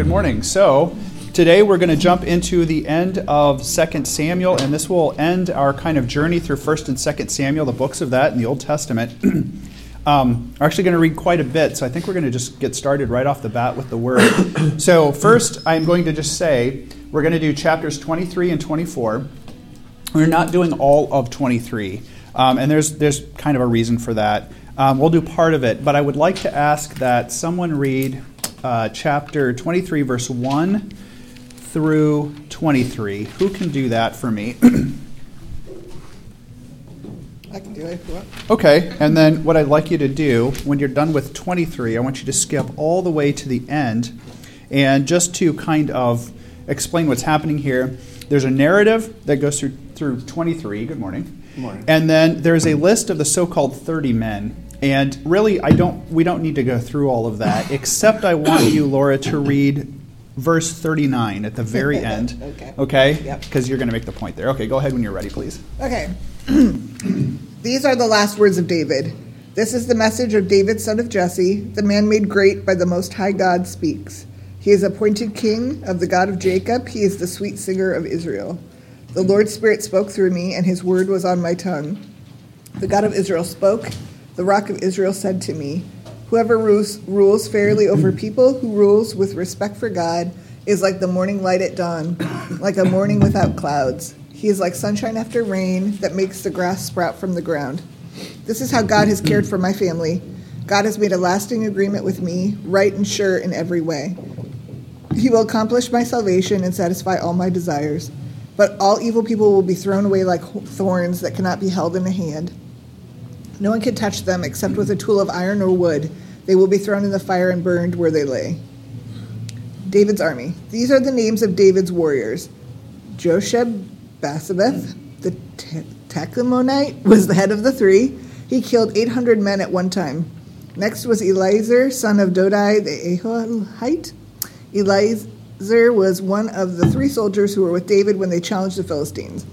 Good morning. So, today we're going to jump into the end of 2 Samuel, and this will end our kind of journey through 1st and 2nd Samuel, the books of that in the Old Testament. um, we're actually going to read quite a bit, so I think we're going to just get started right off the bat with the word. so, first, I'm going to just say we're going to do chapters 23 and 24. We're not doing all of 23, um, and there's, there's kind of a reason for that. Um, we'll do part of it, but I would like to ask that someone read uh, chapter 23, verse 1 through 23. Who can do that for me? I can do it if you want. Okay, and then what I'd like you to do when you're done with 23, I want you to skip all the way to the end. And just to kind of explain what's happening here, there's a narrative that goes through, through 23. Good morning. Good morning. And then there's a list of the so called 30 men. And really, I don't. We don't need to go through all of that, except I want you, Laura, to read verse 39 at the very end. Okay. Okay. Yep. Because you're going to make the point there. Okay. Go ahead when you're ready, please. Okay. These are the last words of David. This is the message of David, son of Jesse, the man made great by the Most High God speaks. He is appointed king of the God of Jacob. He is the sweet singer of Israel. The Lord's Spirit spoke through me, and his word was on my tongue. The God of Israel spoke. The rock of Israel said to me, Whoever rules, rules fairly over people, who rules with respect for God, is like the morning light at dawn, like a morning without clouds. He is like sunshine after rain that makes the grass sprout from the ground. This is how God has cared for my family. God has made a lasting agreement with me, right and sure in every way. He will accomplish my salvation and satisfy all my desires. But all evil people will be thrown away like thorns that cannot be held in a hand. No one can touch them except with a tool of iron or wood. They will be thrown in the fire and burned where they lay. David's army. These are the names of David's warriors. Josheb Basabeth, the Te- was the head of the three. He killed 800 men at one time. Next was Eliezer, son of Dodai the Ahohite. Eliezer was one of the three soldiers who were with David when they challenged the Philistines.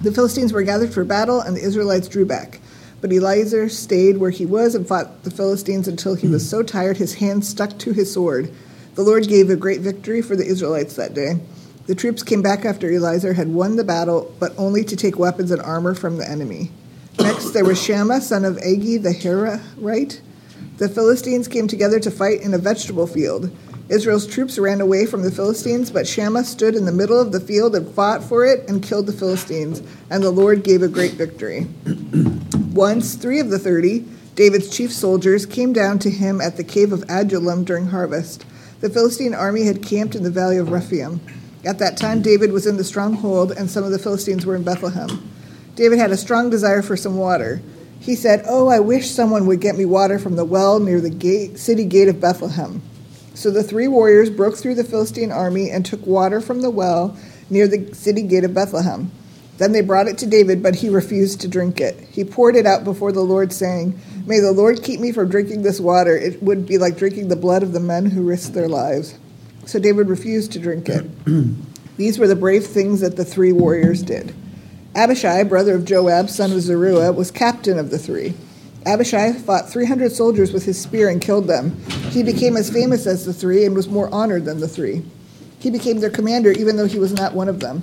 The Philistines were gathered for battle, and the Israelites drew back. But Eliezer stayed where he was and fought the Philistines until he was hmm. so tired his hand stuck to his sword. The Lord gave a great victory for the Israelites that day. The troops came back after Eliezer had won the battle, but only to take weapons and armor from the enemy. Next, there was Shammah, son of Agi the Hararite. The Philistines came together to fight in a vegetable field. Israel's troops ran away from the Philistines, but Shammah stood in the middle of the field and fought for it and killed the Philistines, and the Lord gave a great victory. Once, three of the thirty, David's chief soldiers, came down to him at the cave of Adullam during harvest. The Philistine army had camped in the valley of Rephaim. At that time, David was in the stronghold, and some of the Philistines were in Bethlehem. David had a strong desire for some water. He said, Oh, I wish someone would get me water from the well near the gate, city gate of Bethlehem. So the three warriors broke through the Philistine army and took water from the well near the city gate of Bethlehem. Then they brought it to David, but he refused to drink it. He poured it out before the Lord, saying, May the Lord keep me from drinking this water. It would be like drinking the blood of the men who risked their lives. So David refused to drink it. These were the brave things that the three warriors did. Abishai, brother of Joab, son of Zeruiah, was captain of the three. Abishai fought 300 soldiers with his spear and killed them. He became as famous as the three and was more honored than the three. He became their commander, even though he was not one of them.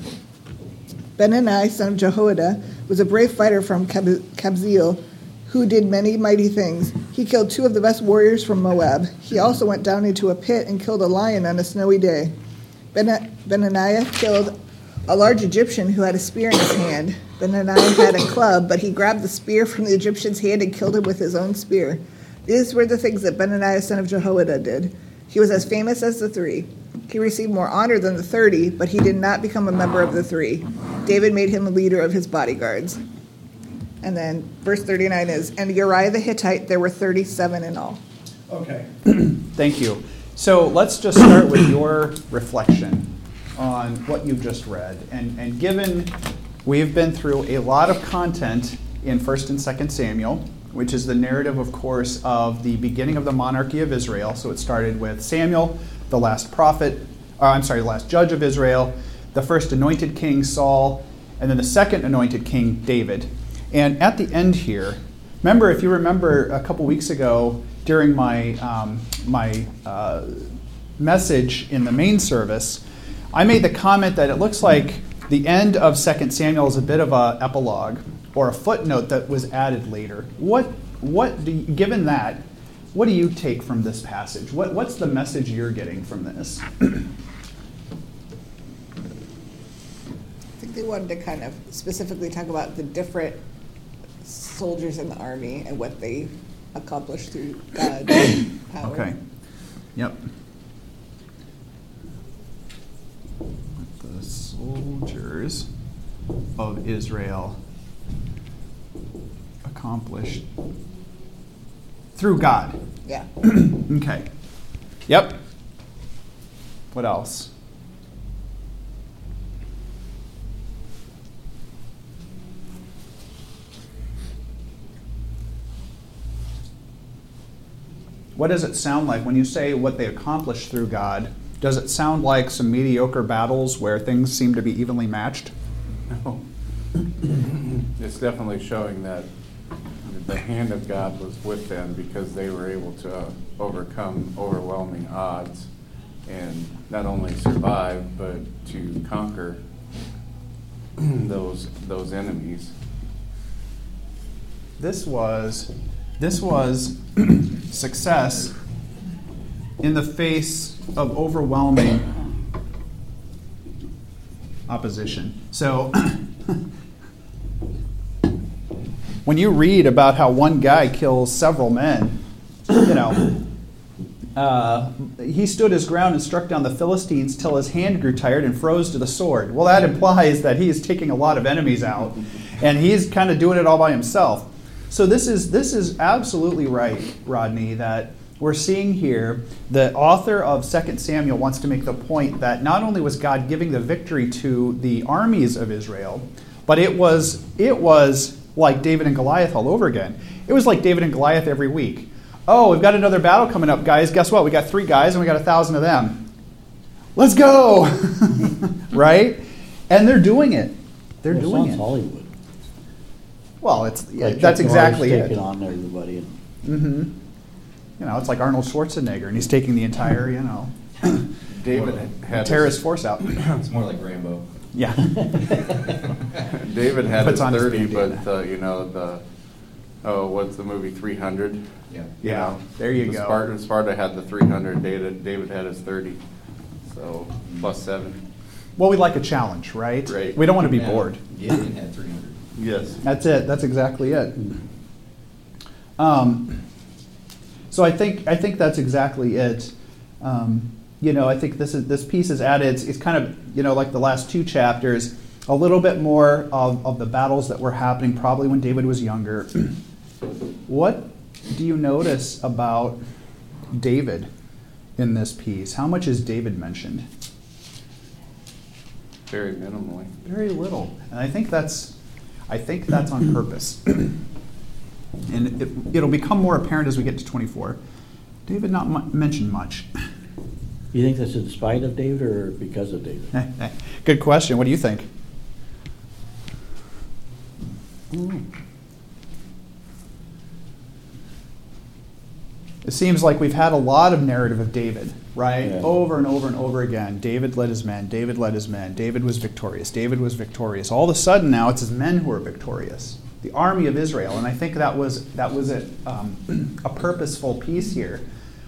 Benani, son of Jehoiada, was a brave fighter from Kabzeel who did many mighty things. He killed two of the best warriors from Moab. He also went down into a pit and killed a lion on a snowy day. Ben- Benaniah killed a large Egyptian who had a spear in his hand. Benaniah had a club, but he grabbed the spear from the Egyptian's hand and killed him with his own spear. These were the things that Benaniah, son of Jehoiada, did. He was as famous as the three. He received more honor than the thirty, but he did not become a member of the three. David made him a leader of his bodyguards. And then verse 39 is, and Uriah the Hittite, there were 37 in all. Okay. Thank you. So let's just start with your reflection on what you've just read. And, and given we've been through a lot of content in 1st and 2nd Samuel, which is the narrative, of course, of the beginning of the monarchy of Israel. So it started with Samuel, the last prophet, or I'm sorry, the last judge of Israel, the first anointed king, Saul, and then the second anointed king, David. And at the end here, remember, if you remember a couple weeks ago during my, um, my uh, message in the main service, I made the comment that it looks like the end of 2 Samuel is a bit of an epilogue or a footnote that was added later. What, what do you, given that, what do you take from this passage? What, what's the message you're getting from this? I think they wanted to kind of specifically talk about the different soldiers in the army and what they accomplished through uh, God's power. Okay. Yep. The soldiers of Israel accomplished through God. Yeah. Okay. Yep. What else? What does it sound like when you say what they accomplished through God? Does it sound like some mediocre battles where things seem to be evenly matched? No. It's definitely showing that the hand of God was with them because they were able to uh, overcome overwhelming odds and not only survive, but to conquer those, those enemies. This was this was success in the face of overwhelming opposition. So when you read about how one guy kills several men, you know, uh, he stood his ground and struck down the Philistines till his hand grew tired and froze to the sword. Well, that implies that he is taking a lot of enemies out, and he's kind of doing it all by himself. So this is this is absolutely right, Rodney. That we're seeing here, the author of 2 Samuel wants to make the point that not only was God giving the victory to the armies of Israel, but it was it was like David and Goliath all over again. It was like David and Goliath every week. Oh, we've got another battle coming up, guys. Guess what? We got three guys and we got a thousand of them. Let's go! right? And they're doing it. They're Well, doing sounds it. Hollywood. Well, it's yeah, Like that's exactly it. Taking on everybody. and- hmm You know, it's like Arnold Schwarzenegger, and he's taking the entire, you know, David had. tear his- his force out. It's more like Rambo. Yeah. David had Puts his on his thirty, bandana. but, uh, you know, the, oh, what's the movie, three hundred? Yeah. Yeah, there you the go. Spartan, Sparta had the three hundred, David, David had his thirty, so plus seven. Well, we like a challenge, right? Right. We don't want to be Yeah. bored. Gideon had three hundred. Yes. That's it. That's exactly it. Um, so I think I think that's exactly it. Um, you know, I think this is this piece is added. It's, it's kind of you know like the last two chapters, a little bit more of, of the battles that were happening probably when David was younger. what do you notice about David in this piece? How much is David mentioned? Very minimally. Very little, and I think that's, I think that's on purpose. and it, it'll become more apparent as we get to 24. David not mu- mentioned much. You think that's in spite of David or because of David? Good question. What do you think? It seems like we've had a lot of narrative of David, right? Yeah. Over and over and over again. David led his men. David led his men. David was victorious. David was victorious. All of a sudden now it's his men who are victorious. The army of Israel, and I think that was that was a, um, a purposeful piece here.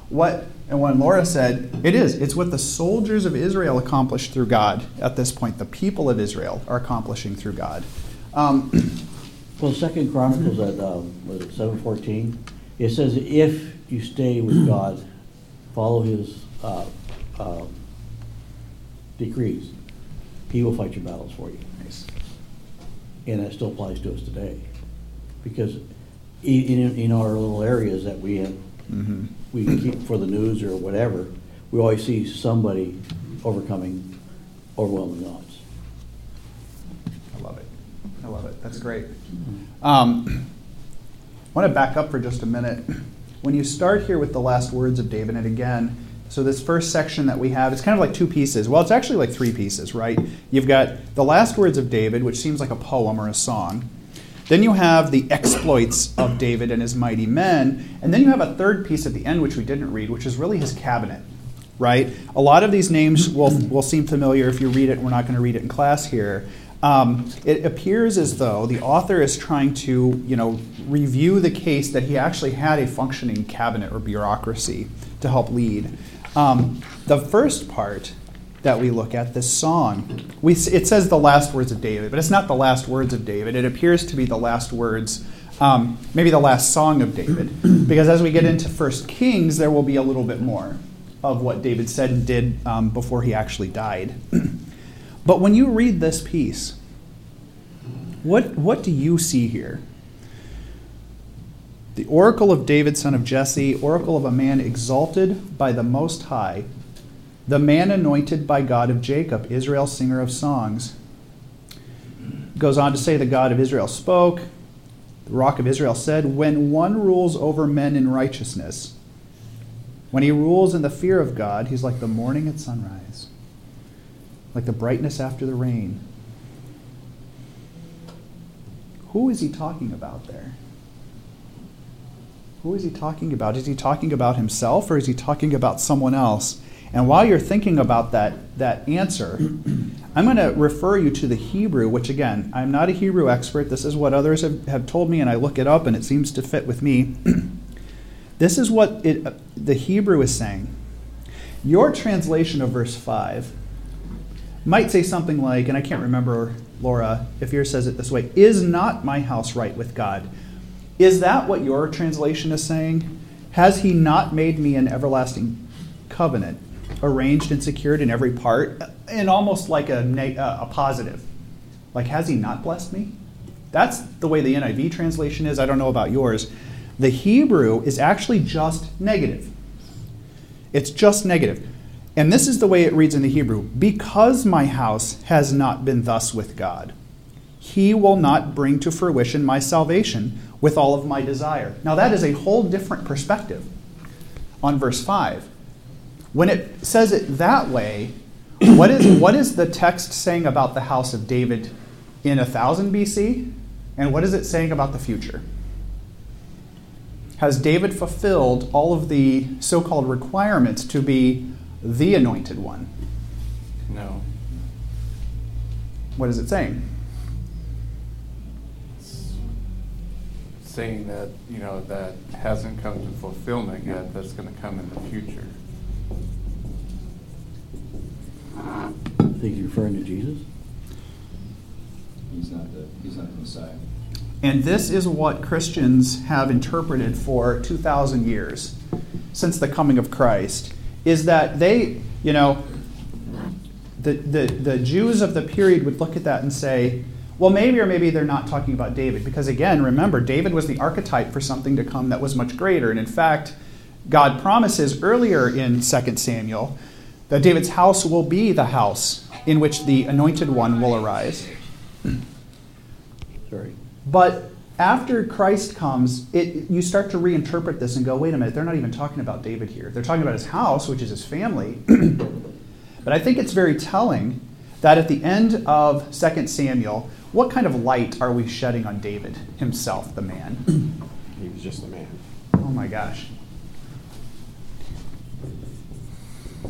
What and when Laura said it is, it's what the soldiers of Israel accomplished through God. At this point, the people of Israel are accomplishing through God. Um, Well, Second Chronicles at, um, was it seven fourteen? It says, if you stay with God, follow his, uh, uh, decrees, he will fight your battles for you. nice. And that still applies to us today. Because i- in, in our little areas that we have, Mhm. we keep for the news or whatever, we always see somebody overcoming overwhelming odds. I love it. I love it. That's great. Um, I want to back up for just a minute. When you start here with the last words of David, and again, so this first section that we have, it's kind of like two pieces. Well, it's actually like three pieces, right? You've got the last words of David, which seems like a poem or a song. Then you have the exploits of David and his mighty men. And then you have a third piece at the end, which we didn't read, which is really his cabinet. right? A lot of these names will, will seem familiar if you read it. We're not going to read it in class here. Um, it appears as though the author is trying to, you know, review the case that he actually had a functioning cabinet or bureaucracy to help lead. Um, the first part that we look at, this song, we, it says the last words of David, but it's not the last words of David. It appears to be the last words, um, maybe the last song of David, because as we get into First Kings, there will be a little bit more of what David said and did um, before he actually died. but when you read this piece, what, what do you see here? The oracle of David, son of Jesse, oracle of a man exalted by the Most High, the man anointed by God of Jacob, Israel, singer of songs. Goes on to say, The God of Israel spoke, the rock of Israel said, When one rules over men in righteousness, when he rules in the fear of God, he's like the morning at sunrise, like the brightness after the rain. Who is he talking about there? Who is he talking about? Is he talking about himself or is he talking about someone else? And while you're thinking about that, that answer, I'm going to refer you to the Hebrew, which again, I'm not a Hebrew expert. This is what others have, have told me, and I look it up and it seems to fit with me. this is what it, the Hebrew is saying. Your translation of verse 5 might say something like, and I can't remember, Laura, if yours says it this way Is not my house right with God? Is that what your translation is saying? Has he not made me an everlasting covenant? arranged and secured in every part, and almost like a, uh, a positive. Like, has he not blessed me? That's the way the NIV translation is. I don't know about yours. The Hebrew is actually just negative. It's just negative. And this is the way it reads in the Hebrew Because my house has not been thus with God, he will not bring to fruition my salvation with all of my desire. Now, that is a whole different perspective on verse 5. When it says it that way, what is, what is the text saying about the house of David in 1000 BC? And what is it saying about the future? Has David fulfilled all of the so called requirements to be the anointed one? No. What is it saying? Saying that, you know, that hasn't come to fulfillment yet, that's going to come in the future. I think he's referring to Jesus. He's not the, he's not the Messiah. And this is what Christians have interpreted for 2,000 years since the coming of Christ is that they, you know, the, the, the Jews of the period would look at that and say, well, maybe or maybe they're not talking about David. Because again, remember, David was the archetype for something to come that was much greater. And in fact, God promises earlier in 2 Samuel that David's house will be the house in which the anointed one will arise. Sorry. But after Christ comes, it, you start to reinterpret this and go, wait a minute, they're not even talking about David here. They're talking about his house, which is his family. but I think it's very telling that at the end of 2 Samuel, what kind of light are we shedding on David himself, the man? He was just a man. Oh my gosh.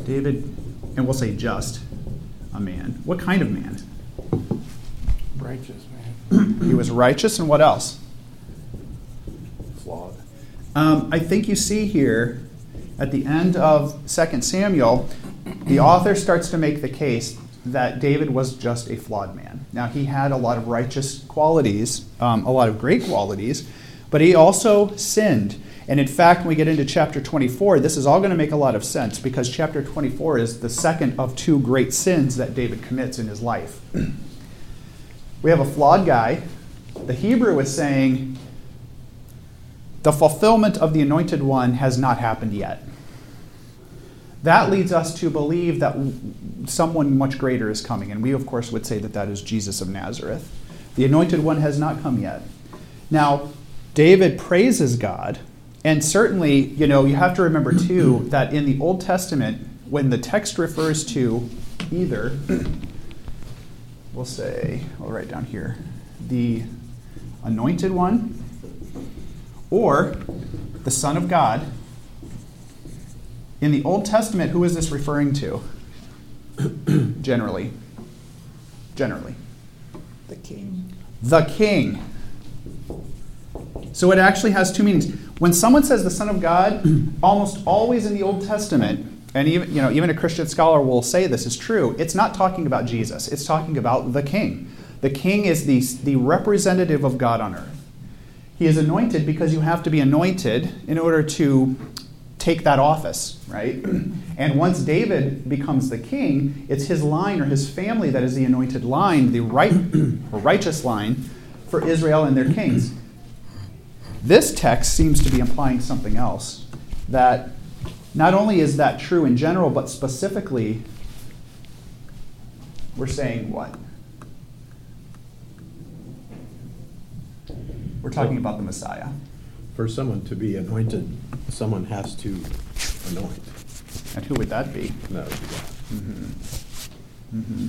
David, and we'll say just a man. What kind of man? Righteous, man. he was righteous, and what else? Flawed. Um, I think you see here at the end of 2 Samuel, the author starts to make the case that David was just a flawed man. Now, he had a lot of righteous qualities, um, a lot of great qualities, but he also sinned. And in fact, when we get into chapter 24, this is all going to make a lot of sense because chapter 24 is the second of two great sins that David commits in his life. we have a flawed guy. The Hebrew is saying, the fulfillment of the anointed one has not happened yet. That leads us to believe that someone much greater is coming. And we, of course, would say that that is Jesus of Nazareth. The anointed one has not come yet. Now, David praises God and certainly, you know, you have to remember too that in the Old Testament, when the text refers to either, we'll say, I'll write down here, the anointed one or the Son of God, In the Old Testament, who is this referring to? Generally. Generally. The king. The king. So it actually has two meanings. When someone says the Son of God, almost always in the Old Testament, and even you know even a Christian scholar will say this is true. It's not talking about Jesus. It's talking about the King. The King is the the representative of God on earth. He is anointed because you have to be anointed in order to take that office, right? And once David becomes the king, it's his line or his family that is the anointed line, the right or righteous line for Israel and their kings. This text seems to be implying something else. That not only is that true in general, but specifically, we're saying what? We're talking about the Messiah. For someone to be anointed, someone has to anoint. And who would that be? That would be God. Mm-hmm.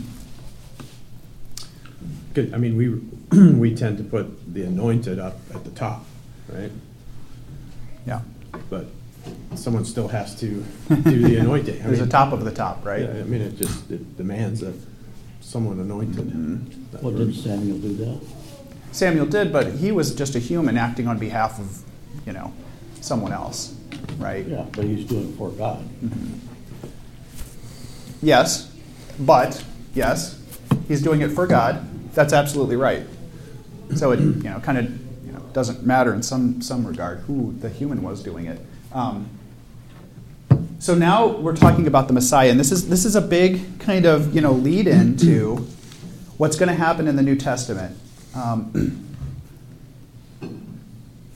Good, I mean, we, we tend to put the anointed up at the top, right? Yeah. But someone still has to do the anointing. I There's a top of the top, right? Yeah, I mean, it just, it demands that someone anointed. Mm-hmm. Well, did. Samuel do that? Samuel did, but he was just a human acting on behalf of, you know, someone else, right? Yeah, but he's doing it for God. Yes, but yes, he's doing it for God. That's absolutely right. So it, you know, kind of, you know, doesn't matter in some some regard who the human was doing it. Um, so now we're talking about the Messiah, and this is this is a big kind of you know lead in to what's going to happen in the New Testament. Um,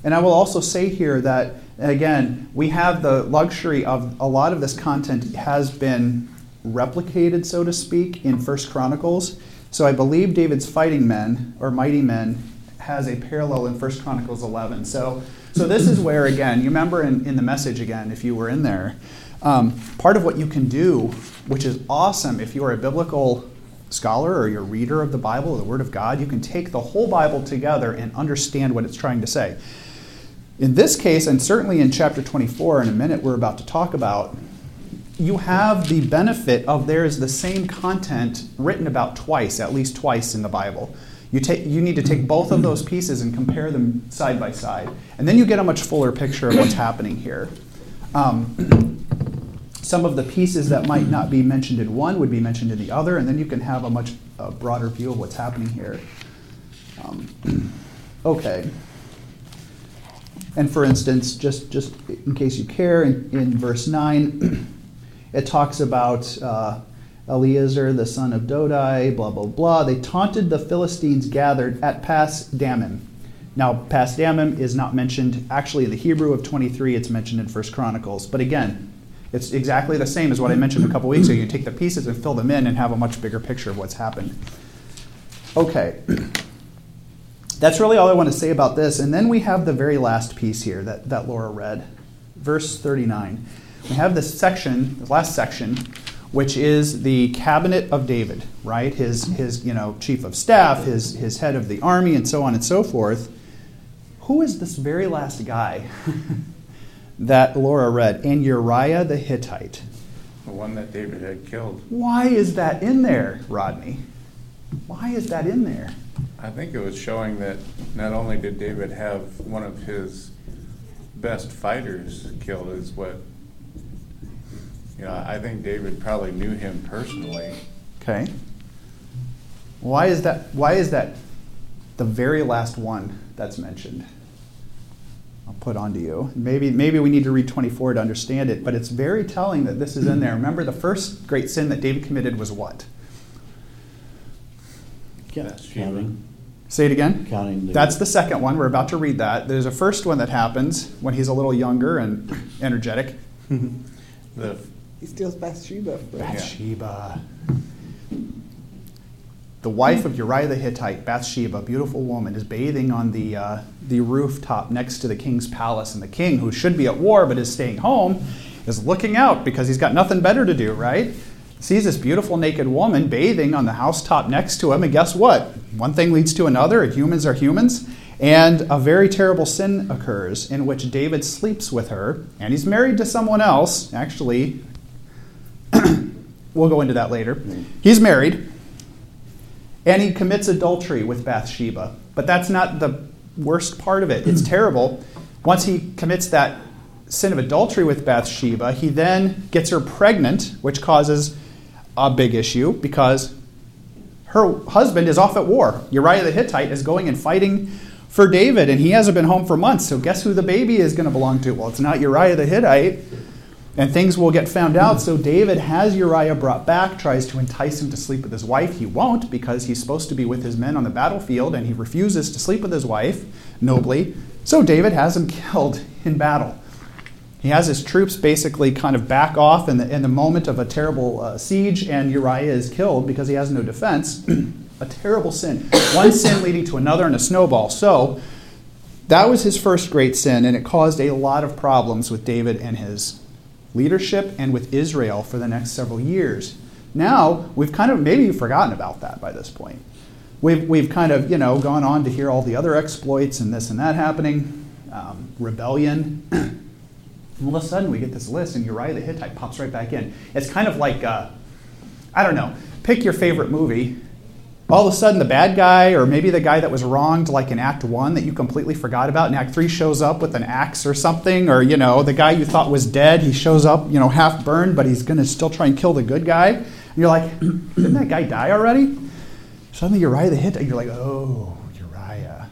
and I will also say here that again we have the luxury of a lot of this content has been replicated, so to speak, in First Chronicles. So I believe David's fighting men or mighty men has a parallel in First Chronicles 11. So, so this is where again, you remember in, in the message again, if you were in there, um, part of what you can do, which is awesome if you're a biblical scholar or you're a reader of the Bible or the Word of God, you can take the whole Bible together and understand what it's trying to say. In this case, and certainly in chapter 24, in a minute we're about to talk about, you have the benefit of there is the same content written about twice, at least twice in the Bible. You, take, you need to take both of those pieces and compare them side by side. And then you get a much fuller picture of what's happening here. Um, some of the pieces that might not be mentioned in one would be mentioned in the other, and then you can have a much uh, broader view of what's happening here. Um, okay. And for instance, just, just in case you care, in, in verse 9, it talks about uh, Eleazar, the son of Dodai, blah, blah, blah. They taunted the Philistines gathered at Pas Dammim. Now, Pas Dammim is not mentioned actually the Hebrew of 23, it's mentioned in First Chronicles. But again, it's exactly the same as what I mentioned a couple weeks ago. You take the pieces and fill them in and have a much bigger picture of what's happened. Okay. That's really all I want to say about this. And then we have the very last piece here that, that Laura read, verse 39. We have this section, the last section, which is the cabinet of David, right? His, his you know, chief of staff, his, his head of the army, and so on and so forth. Who is this very last guy that Laura read? And Uriah the Hittite. The one that David had killed. Why is that in there, Rodney? Why is that in there? I think it was showing that not only did David have one of his best fighters killed, is what, you know, I think David probably knew him personally. Okay. Why is that? Why is that the very last one that's mentioned? I'll put on to you. Maybe maybe we need to read 24 to understand it, but it's very telling that this is in there. Remember, the first great sin that David committed was what? Bathsheba. Counting, Say it again. counting the. That's the second one. We're about to read that. There's a first one that happens when he's a little younger and energetic. The, He steals Bathsheba. Bathsheba. The wife of Uriah the Hittite, Bathsheba, a beautiful woman, is bathing on the, uh, the rooftop next to the king's palace. And the king, who should be at war but is staying home, is looking out because he's got nothing better to do, right? Sees this beautiful naked woman bathing on the housetop next to him. And guess what? One thing leads to another, humans are humans. And a very terrible sin occurs in which David sleeps with her, and he's married to someone else. Actually, we'll go into that later. He's married, and he commits adultery with Bathsheba. But that's not the worst part of it. It's terrible. Once he commits that sin of adultery with Bathsheba, he then gets her pregnant, which causes a big issue because her husband is off at war. Uriah the Hittite is going and fighting for David, and he hasn't been home for months. So, guess who the baby is going to belong to? Well, it's not Uriah the Hittite. And things will get found out. So, David has Uriah brought back, tries to entice him to sleep with his wife. He won't because he's supposed to be with his men on the battlefield, and he refuses to sleep with his wife nobly. So, David has him killed in battle. He has his troops basically kind of back off in the, in the moment of a terrible uh, siege, and Uriah is killed because he has no defense. a terrible sin. One sin leading to another and a snowball. So, that was his first great sin, and it caused a lot of problems with David and his leadership and with Israel for the next several years. Now, we've kind of maybe you've forgotten about that by this point. We've, we've kind of, you know, gone on to hear all the other exploits and this and that happening, um, rebellion. all of a sudden we get this list and Uriah the Hittite pops right back in. It's kind of like, uh, I don't know, pick your favorite movie. All of a sudden the bad guy or maybe the guy that was wronged like in Act 1 that you completely forgot about in Act 3 shows up with an axe or something or, you know, the guy you thought was dead, he shows up, you know, half burned, but he's going to still try and kill the good guy. And you're like, didn't that guy die already? Suddenly Uriah the Hittite, you're like, oh, Uriah,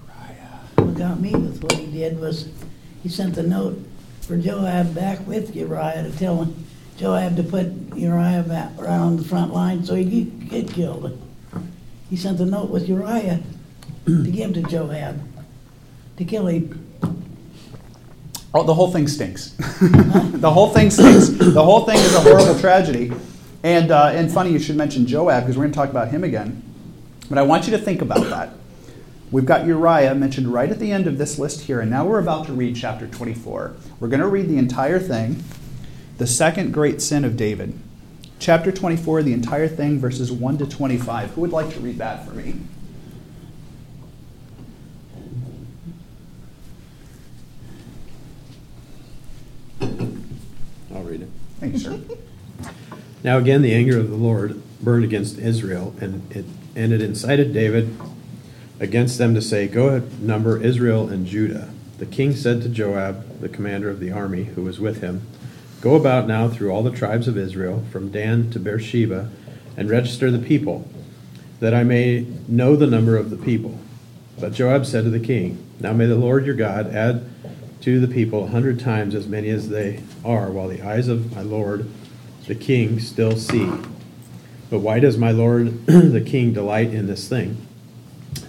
Uriah. What got me with what he did was he sent the note for Joab back with Uriah to tell him, Joab to put Uriah back around on the front line so he could get killed. He sent a note with Uriah to give to Joab to kill him. Oh, the whole thing stinks. the whole thing stinks. The whole thing is a horrible tragedy. And, uh, and funny you should mention Joab because we're going to talk about him again. But I want you to think about that. We've got Uriah mentioned right at the end of this list here, and now we're about to read chapter 24. We're going to read the entire thing, the second great sin of David. Chapter 24, the entire thing, verses 1 to 25. Who would like to read that for me? I'll read it. Thank you, sir. Now again, the anger of the Lord burned against Israel, and it, and it incited David against them to say, Go number Israel and Judah. The king said to Joab, the commander of the army, who was with him, Go about now through all the tribes of Israel, from Dan to Beersheba, and register the people, that I may know the number of the people. But Joab said to the king, Now may the Lord your God add to the people a hundred times as many as they are, while the eyes of my Lord the king still see. But why does my Lord the king delight in this thing?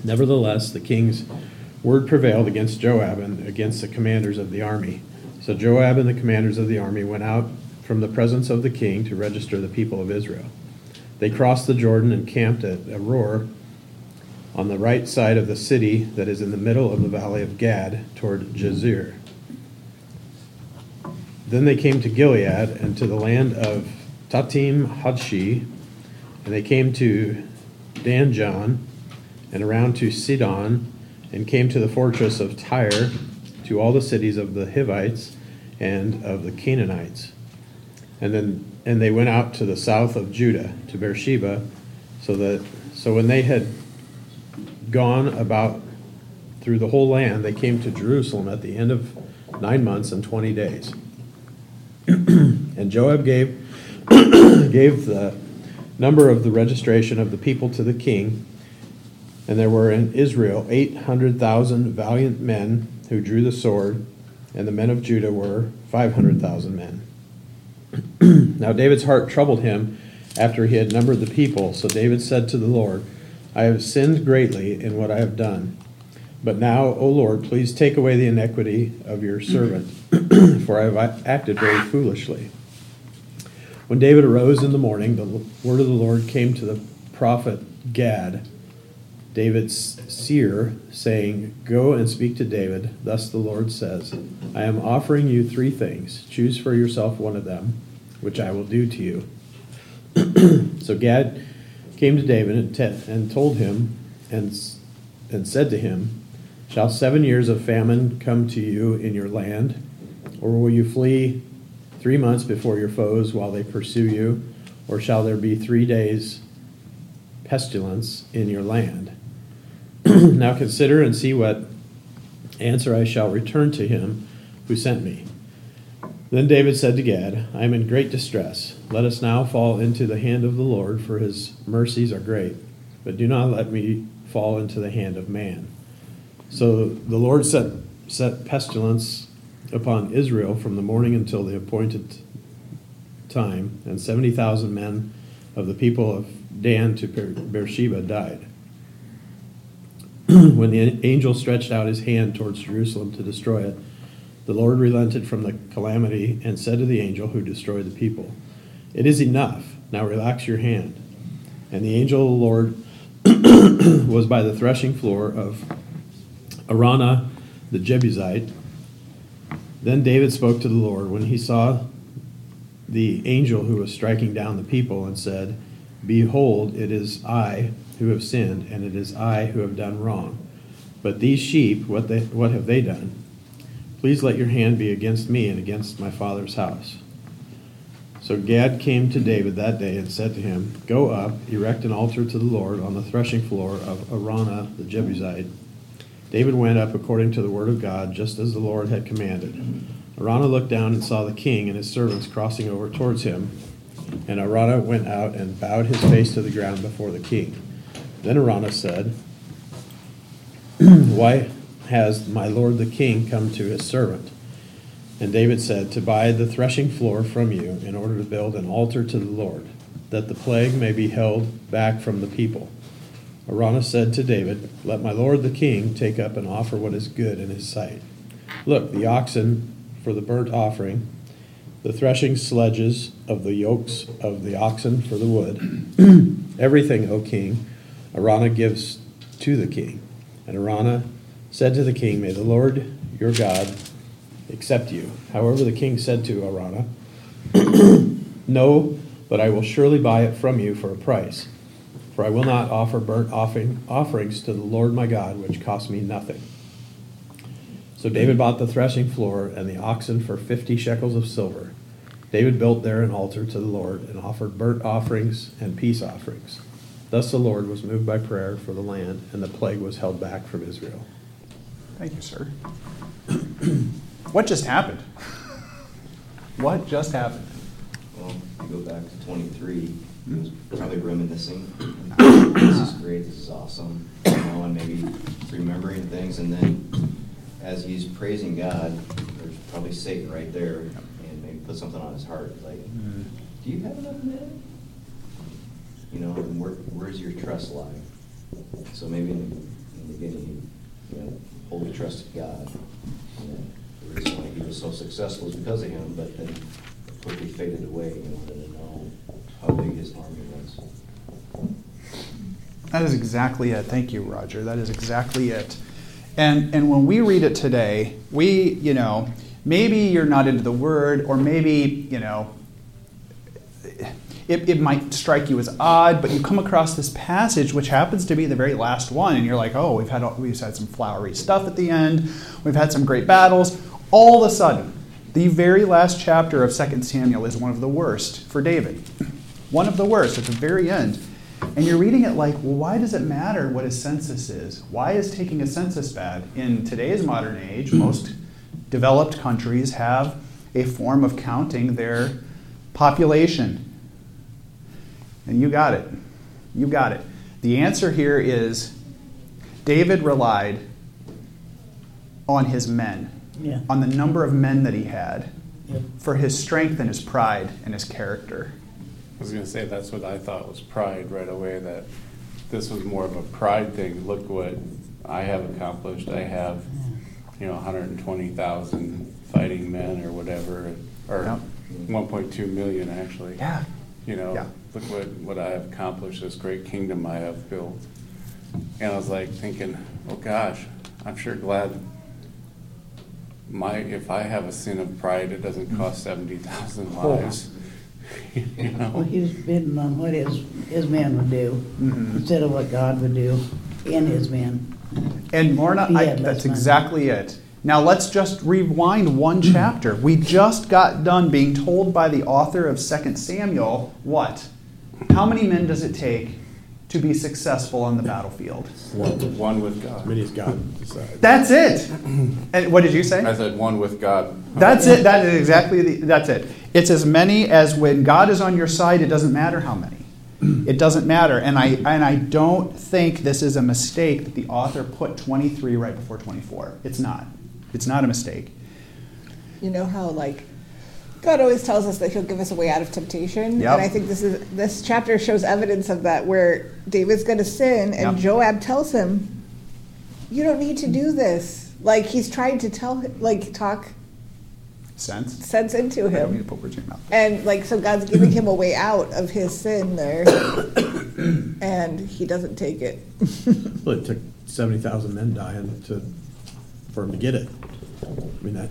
Nevertheless, the king's word prevailed against Joab and against the commanders of the army. So Joab and the commanders of the army went out from the presence of the king to register the people of Israel. They crossed the Jordan and camped at Aroer on the right side of the city that is in the middle of the valley of Gad toward Jazer. Then they came to Gilead and to the land of Tatim Hadshi, and they came to Danjon and around to Sidon, and came to the fortress of Tyre, to all the cities of the Hivites and of the Canaanites. And then and they went out to the south of Judah, to Beersheba, so that so when they had gone about through the whole land, they came to Jerusalem at the end of nine months and twenty days. and Joab gave gave the number of the registration of the people to the king and there were in Israel 800,000 valiant men who drew the sword, and the men of Judah were 500,000 men. now David's heart troubled him after he had numbered the people. So David said to the Lord, I have sinned greatly in what I have done. But now, O Lord, please take away the iniquity of your servant, for I have acted very foolishly. When David arose in the morning, the word of the Lord came to the prophet Gad David's seer, saying, Go and speak to David. Thus the Lord says, I am offering you three things. Choose for yourself one of them, which I will do to you. so Gad came to David and, told him and, and said to him, Shall seven years of famine come to you in your land? Or will you flee three months before your foes while they pursue you? Or shall there be three days pestilence in your land? now consider and see what answer I shall return to him who sent me. Then David said to Gad, I am in great distress. Let us now fall into the hand of the Lord, for his mercies are great. But do not let me fall into the hand of man. So the Lord set, set pestilence upon Israel from the morning until the appointed time, and 70,000 men of the people of Dan to Beersheba died. when the angel stretched out his hand towards Jerusalem to destroy it, the Lord relented from the calamity and said to the angel who destroyed the people, It is enough. Now relax your hand. And the angel of the Lord was by the threshing floor of Araunah the Jebusite. Then David spoke to the Lord when he saw the angel who was striking down the people and said, Behold, it is I who have sinned, and it is I who have done wrong. But these sheep, what, they, what have they done? Please let your hand be against me and against my father's house. So Gad came to David that day and said to him, Go up, erect an altar to the Lord on the threshing floor of Araunah the Jebusite. David went up according to the word of God, just as the Lord had commanded. Araunah looked down and saw the king and his servants crossing over towards him. And Araunah went out and bowed his face to the ground before the king. Then Araunah said, Why has my lord the king come to his servant? And David said, To buy the threshing floor from you in order to build an altar to the Lord, that the plague may be held back from the people. Araunah said to David, Let my lord the king take up and offer what is good in his sight. Look, the oxen for the burnt offering, the threshing sledges of the yokes of the oxen for the wood. Everything, O king, Araunah gives to the king. And Araunah said to the king, May the Lord your God accept you. However, the king said to Araunah, No, but I will surely buy it from you for a price. For I will not offer burnt offering, offerings to the Lord my God, which cost me nothing. So David bought the threshing floor and the oxen for fifty shekels of silver. David built there an altar to the Lord and offered burnt offerings and peace offerings. Thus the Lord was moved by prayer for the land, and the plague was held back from Israel. Thank you, sir. what just happened? what just happened? Well, if you go back to twenty-three, he hmm? was probably reminiscing. This is great, this is awesome, you know, and maybe remembering things, and then as he's praising God, there's probably Satan right there, and maybe put something on his heart, like, hmm. do you have enough in that? You know, and where, where's your trust lie? So maybe in the, in the beginning, you know, hold the trust of God. And the reason why he was so successful is because of him, but then quickly faded away, you know, didn't know how big his army was. That is exactly it. Thank you, Roger. That is exactly it. And and when we read it today, we, you know, maybe you're not into the word, or maybe, you know, it, it might strike you as odd, but you come across this passage, which happens to be the very last one, and you're like, oh, we've had we've had some flowery stuff at the end, we've had some great battles. All of a sudden, the very last chapter of 2 Samuel is one of the worst for David. One of the worst at the very end. And you're reading it like, well, why does it matter what a census is? Why is taking a census bad? In today's modern age, most developed countries have a form of counting their population. And you got it. You got it. The answer here is David relied on his men, Yeah. on the number of men that he had, Yep. for his strength and his pride and his character. I was gonna say, that's what I thought was pride right away, that this was more of a pride thing. Look what I have accomplished. I have, you know, hundred and twenty thousand fighting men or whatever, or Yep. one point two million actually. Yeah. You know, Yeah. look what, what I have accomplished, this great kingdom I have built. And I was like thinking, oh gosh, I'm sure glad my, if I have a sin of pride, it doesn't cost seventy thousand lives. You Well, know? he was bidding on what his, his men would do Mhm. instead of what God would do in his man. And Morna, He I, had less that's money. exactly it. Now let's just rewind one hmm. chapter. We just got done being told by the author of 2 Samuel what? How many men does it take to be successful on the battlefield? One one with As God. many as God decides. That's it. And what did you say? I said one with God. That's it. That is exactly the, that's it. It's as many as when God is on your side, it doesn't matter how many. Hmm. It doesn't matter. And I and I don't think this is a mistake that the author put 23 right before 24. It's not. It's not a mistake. You know how like God always tells us that He'll give us a way out of temptation, Yep. and I think this is this chapter shows evidence of that, where David's going to sin, and Yep. Joab tells him, "You don't need to do this." Like he's trying to tell, him, like talk Sense? sense into I don't mean to him, put words in your mouth. and like so God's giving him a way out of his sin there, and he doesn't take it. Well, it took seventy thousand men dying to, for him to get it. I mean, that.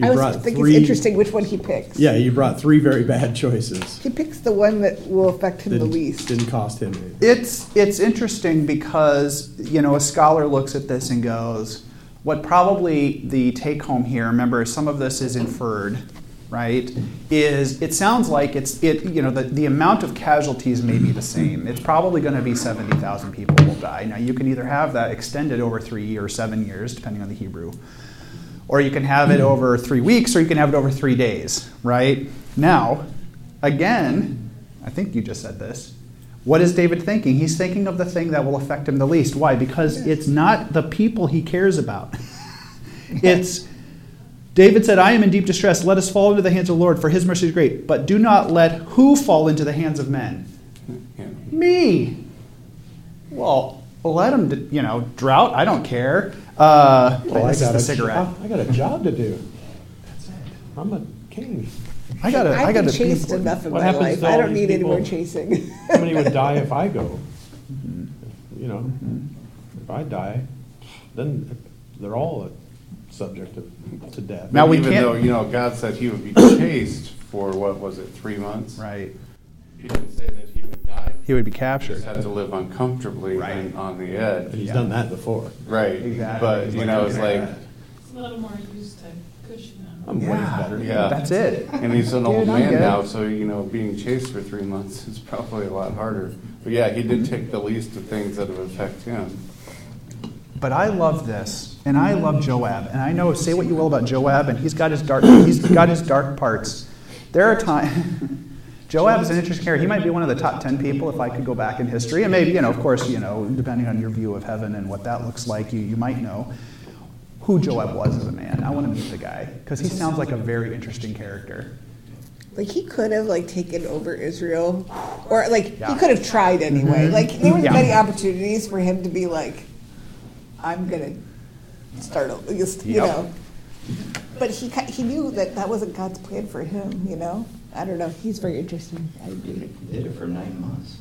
you I brought was think three- it's interesting which one he picks. Yeah, you brought three very bad choices. He picks the one that will affect him the Didn't, least. didn't cost him anything. It's it's interesting because you know a scholar looks at this and goes, what probably the take home here. Remember, some of this is inferred, right? Is it sounds like it's it you know the, the amount of casualties may be the same. It's probably going to be seventy thousand people will die. Now you can either have that extended over three or seven years, depending on the Hebrew, or you can have it hmm. over three weeks, or you can have it over three days, right? Now, again, I think you just said this. What is David thinking? He's thinking of the thing that will affect him the least. Why? Because it's not the people he cares about. it's David said, I am in deep distress. Let us fall into the hands of the Lord, for his mercy is great. But do not let who fall into the hands of men? Yeah. Me. Well, let him, you know, drought, I don't care. Uh, Well, this is got a cigarette. job- I got a job to do. That's it. I'm a king. I got to, I've got been to chased enough in What my happens life. to I don't these need any more chasing. How many would die if I go? You know, if I die, then they're all a subject of, to death. Now we Even can't- though, you know, God said he would be chased for, what was it, three months? Right. He didn't say that he would die. He would be He captured. just had to live uncomfortably Right. and on the edge. He's Yeah. done that before. Right, Exactly. but, He's you know, it's like, It's a little more used to cushion them. I'm way Yeah. better. Yeah. That's it. and he's an old Dude, I'm man good. now, so, you know, being chased for three months is probably a lot harder. But yeah, he did mm-hmm. take the least of things that would affect him. But I love this, and I love Joab, and I know say what you will about Joab, and he's got his dark he's got his dark parts. There are times Joab is an interesting character. He might be one of the top ten people if I could go back in history, and maybe you know, of course, you know, depending on your view of heaven and what that looks like, you you might know who Joab was as a man. I want to meet the guy because he sounds like a very interesting character. like he could have like taken over Israel, or like Yeah. he could have tried anyway. Mm-hmm. Like there were Yeah. many opportunities for him to be like, I'm gonna start, a- just, you Yep. know. But he ki- he knew that that wasn't God's plan for him. You know. I don't know. He's very interesting. I agree. He did it for nine months.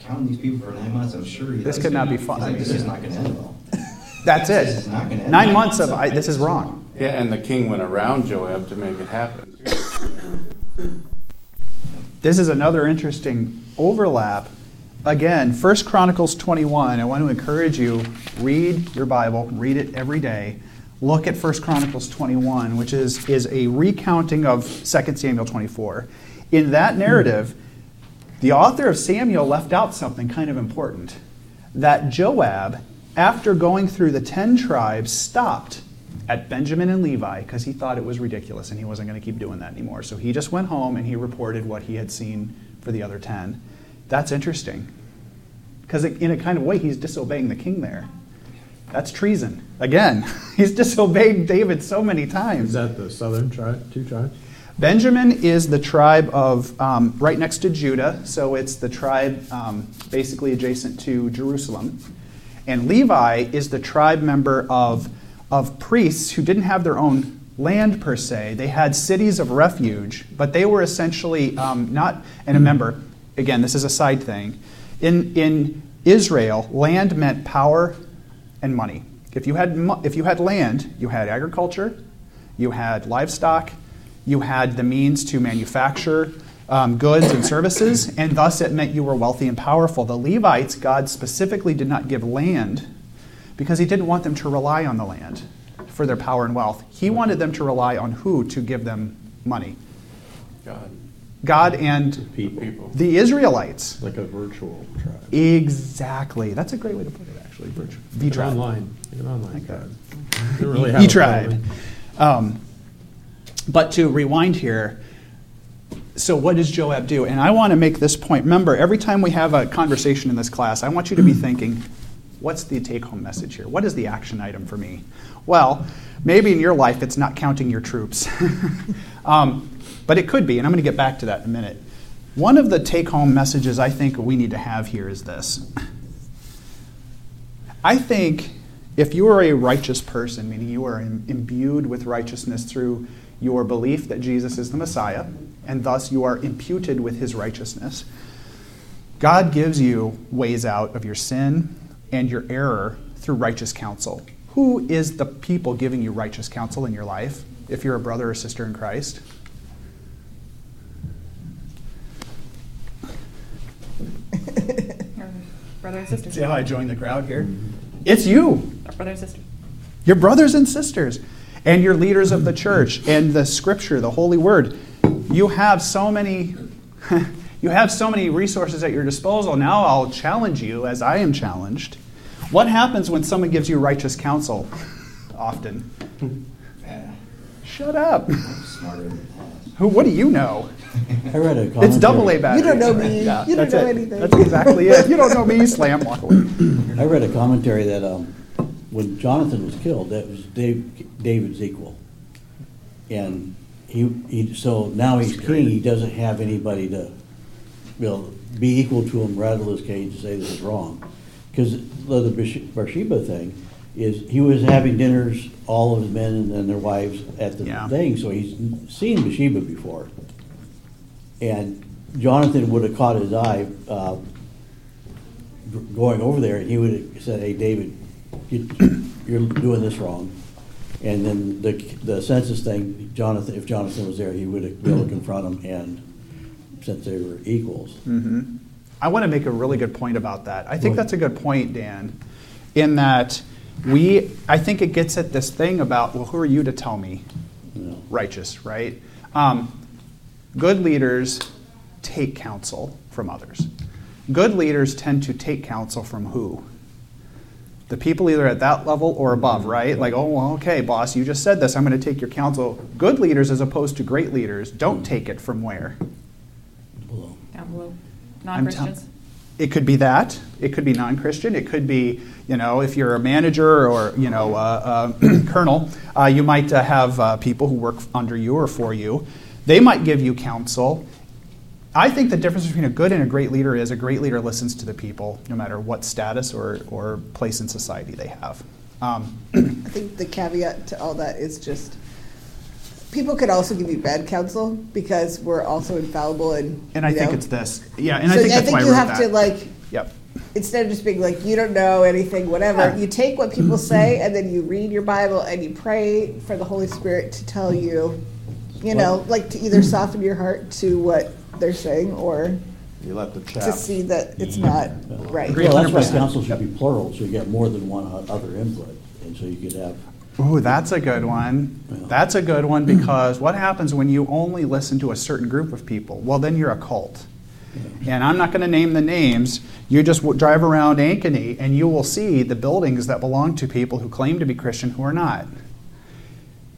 Counting these people for nine months, I'm sure he. This could not like- be fun. like, This is not gonna end well. That's This it. is not gonna end Nine well. months of I, this is wrong. Yeah, and the king went around Joab to make it happen. This is another interesting overlap. Again, 1 Chronicles 21. I want to encourage you read your Bible, read it every day. Look at 1 Chronicles 21, which is, is a recounting of 2 Samuel 24. In that hmm. narrative, the author of Samuel left out something kind of important that Joab, after going through the 10 tribes, stopped at Benjamin and Levi because he thought it was ridiculous and he wasn't going to keep doing that anymore. So he just went home and he reported what he had seen for the other 10. That's interesting because, in a kind of way, he's disobeying the king there. That's treason. Again, he's disobeyed David so many times. Is that the southern tribe, two tribes? Benjamin is the tribe of um, right next to Judah, so it's the tribe um, basically adjacent to Jerusalem. And Levi is the tribe member of, of priests who didn't have their own land per se. They had cities of refuge, but they were essentially um, not. And remember, again, this is a side thing. In, in Israel, land meant power and money. If you had, if you had land, you had agriculture, you had livestock, you had the means to manufacture um, goods and services, and thus it meant you were wealthy and powerful. The Levites, God specifically did not give land, because he didn't want them to rely on the land for their power and wealth. He wanted them to rely on who to give them money? God, God and People, people. the Israelites. like a virtual tribe. Exactly. That's a great way to put it, actually. Virtual. An V-tribe. Online, an online Like tribe. Really have a E-tribe. Um, but to rewind here, so what does Joab do? And I want to make this point. Remember, every time we have a conversation in this class, I want you to be thinking, what's the take home message here? What is the action item for me? Well, maybe in your life it's not counting your troops, um, but it could be, and I'm going to get back to that in a minute. One of the take home messages I think we need to have here is this. I think if you are a righteous person, meaning you are im- imbued with righteousness through your belief that Jesus is the Messiah, and thus you are imputed with his righteousness, God gives you ways out of your sin and your error through righteous counsel. Who is the people giving you righteous counsel in your life if you're a brother or sister in Christ? brother and sister. See how I joined the crowd here? It's you. Our brother and sister. your brothers and sisters and your leaders of the church and the scripture the holy word you have so many you have so many resources at your disposal now i'll challenge you as i am challenged what happens when someone gives you righteous counsel often Yeah, shut up I'm smarter than that. who what do you know I read a commentary. it's double a battery You don't know me. Yeah, You don't know it. anything. that's exactly it you don't know me slam walk away I read a commentary that um, when Jonathan was killed, that was Dave, David's equal. And he, he, so now he's king, he doesn't have anybody to, you know, be equal to him, rattle his cage and say this is wrong. Because the Bathsh- Bathsheba thing is, he was having dinners, all of his men and their wives at the Yeah. thing, so he's seen Bathsheba before. And Jonathan would have caught his eye, uh, going over there, and he would have said, hey, David, you- you're doing this wrong. And then the, the census thing, Jonathan, if Jonathan was there, he would have been able to confront him and since they were equals. I want to make a really good point about that. I think that's a good point, Dan, in that we, I think it gets at this thing about, well, who are you to tell me You righteous, right? Um, good leaders take counsel from others. Good leaders tend to take counsel from who? The people either at that level or above, right? Like, oh, well, okay, boss, you just said this. I'm going to take your counsel. Good leaders, as opposed to great leaders, don't take it from where? Below. Down below. I'm tell- Non-Christians. It could be that. It could be non-Christian. It could be, you know, if you're a manager or you know, uh, uh, colonel, uh, you might uh, have people who work under you or for you. They might give you counsel. I think the difference between a good and a great leader is a great leader listens to the people, no matter what status or, or place in society they have. Um, I think the caveat to all that is just people could also give you bad counsel because we're also infallible and and I you think it's this. Yeah, and so I think that's why I you wrote have that. to like Yep. instead of just being like you don't know anything whatever Yeah. you take what people say and then you read your bible and you pray for the holy spirit to tell you you know like to either soften your heart to what they're saying or You let the to see that it's not right Agreed. Well, that's why 100%. counsel should be plural, so you get more than one o- other input, and so you could have, Ooh, that's a good one. Yeah. That's a good one because what happens when you only listen to a certain group of people? Well, then you're a cult. And I'm not going to name the names. You just w- drive around Ankeny and you will see the buildings that belong to people who claim to be Christian who are not.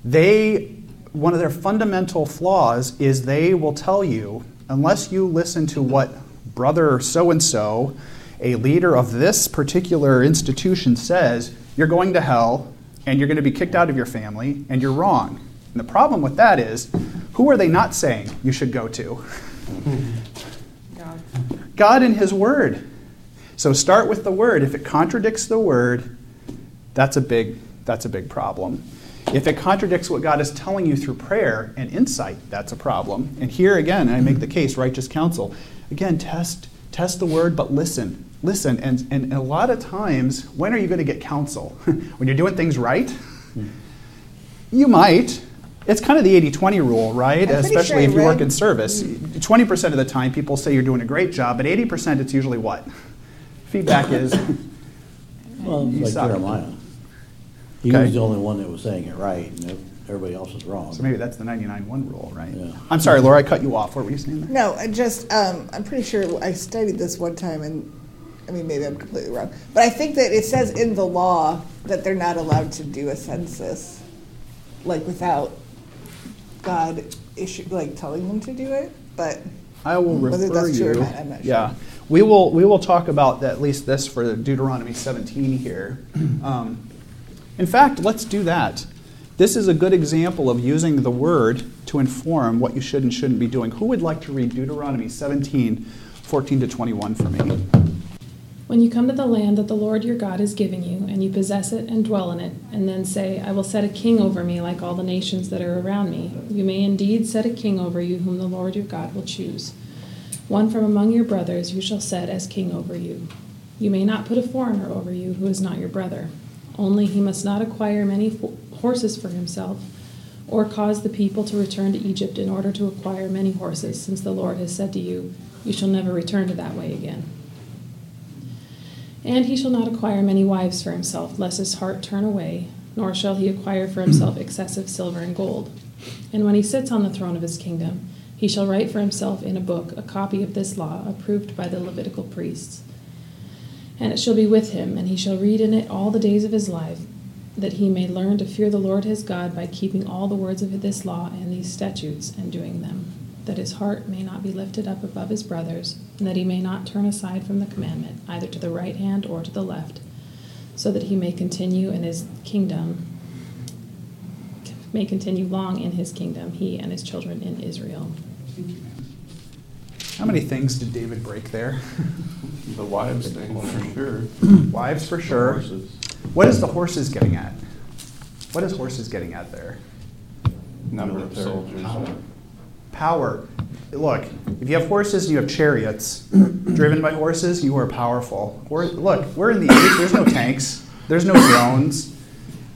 They, one of their fundamental flaws is they will tell you, unless you listen to what brother so and so, a leader of this particular institution, says, you're going to hell and you're going to be kicked out of your family and you're wrong. And the problem with that is, who are they not saying you should go to? God. God and His Word. So start with the Word. If it contradicts the Word, that's a big that's a big problem. If it contradicts what God is telling you through prayer and insight, that's a problem. And here again, I make the case: righteous counsel. Again, test test the Word, but listen, listen. And and a lot of times, when are you going to get counsel? when you're doing things right. You might. It's kind of the 80 20 rule, right? I'm Especially sure if you work in service. 20% of the time, people say you're doing a great job, but 80% it's usually what? Feedback is, Well, he it's like sucked. Jeremiah. He Okay. was the only one that was saying it right, and everybody else was wrong. So maybe that's the 99-1 rule, right? Yeah. I'm sorry, Laura, I cut you off. What were you saying there? No, I just, um, I'm pretty sure I studied this one time and, I mean, maybe I'm completely wrong. But I think that it says in the law that they're not allowed to do a census, like without God issue, like telling them to do it, but I will Whether refer that's true or you. not, I'm not sure. Yeah, we will, we will talk about at least this for Deuteronomy 17 here. Um, In fact, let's do that. This is a good example of using the word to inform what you should and shouldn't be doing. Who would like to read Deuteronomy 17, 14 to 21 for me? When you come to the land that the Lord your God is giving you, and you possess it and dwell in it, and then say, I will set a king over me like all the nations that are around me, you may indeed set a king over you whom the Lord your God will choose. One from among your brothers you shall set as king over you. You may not put a foreigner over you who is not your brother. Only he must not acquire many horses for himself, or cause the people to return to Egypt in order to acquire many horses, since the Lord has said to you, You shall never return to that way again. And he shall not acquire many wives for himself, lest his heart turn away, nor shall he acquire for himself excessive silver and gold. And when he sits on the throne of his kingdom, he shall write for himself in a book a copy of this law, approved by the Levitical priests. And it shall be with him, and he shall read in it all the days of his life, that he may learn to fear the Lord his God by keeping all the words of this law and these statutes and doing them, that his heart may not be lifted up above his brothers, and that he may not turn aside from the commandment, either to the right hand or to the left, so that he may continue in his kingdom, may continue long in his kingdom, he and his children in Israel. How many things did David break there? The wives thing, for sure. Wives for sure. Horses. What is the horses getting at? What is horses getting at there? Number of soldiers. Power. Look, if you have horses you have chariots driven by horses, you are powerful. Hor- look, we're in the age. There's no tanks. There's no drones.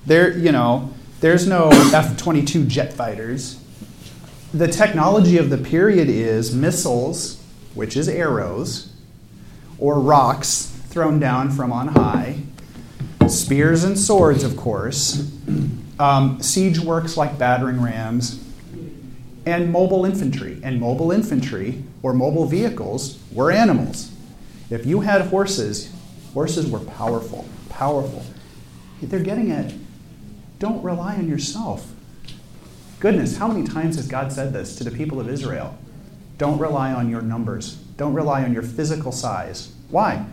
There, you know, there's no F-22 jet fighters. The technology of the period is missiles, which is arrows, or rocks thrown down from on high, spears and swords, of course, um, siege works like battering rams, and mobile infantry. And mobile infantry or mobile vehicles were animals. If you had horses, horses were powerful, powerful. They're getting at don't rely on yourself. Goodness, how many times has God said this to the people of Israel? Don't rely on your numbers. Don't rely on your physical size. Why?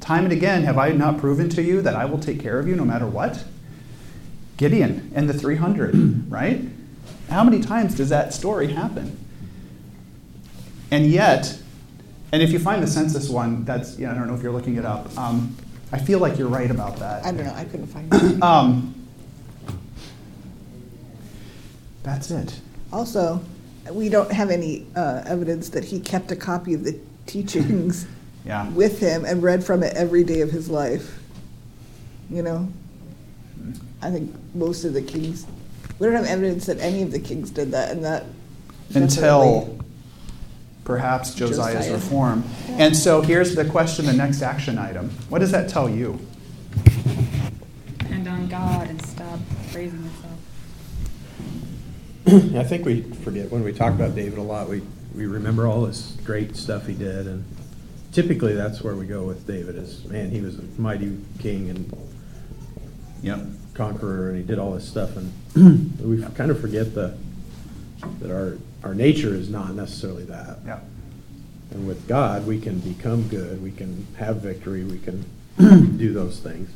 Time and again have I not proven to you that I will take care of you no matter what? Gideon and the 300, right? How many times does that story happen? And yet, and if you find the census one, that's, yeah, I don't know if you're looking it up. Um, I feel like you're right about that. I don't know, I couldn't find it. Um, that's it. Also, we don't have any uh, evidence that he kept a copy of the teachings Yeah. with him and read from it every day of his life. You know? I think most of the kings, we don't have evidence that any of the kings did that, and that. Until perhaps Josiah's Josiah. reform. And so here's the question, the next action item. What does that tell you? Depend on God and stop praising yourself. I think we forget, when we talk about David a lot, we, we remember all this great stuff he did, and typically that's where we go with David is, man, he was a mighty king and Yep. Conqueror, and he did all this stuff, and we kind of forget the, that our, our nature is not necessarily that. Yep. And with God, we can become good, we can have victory, we can do those things.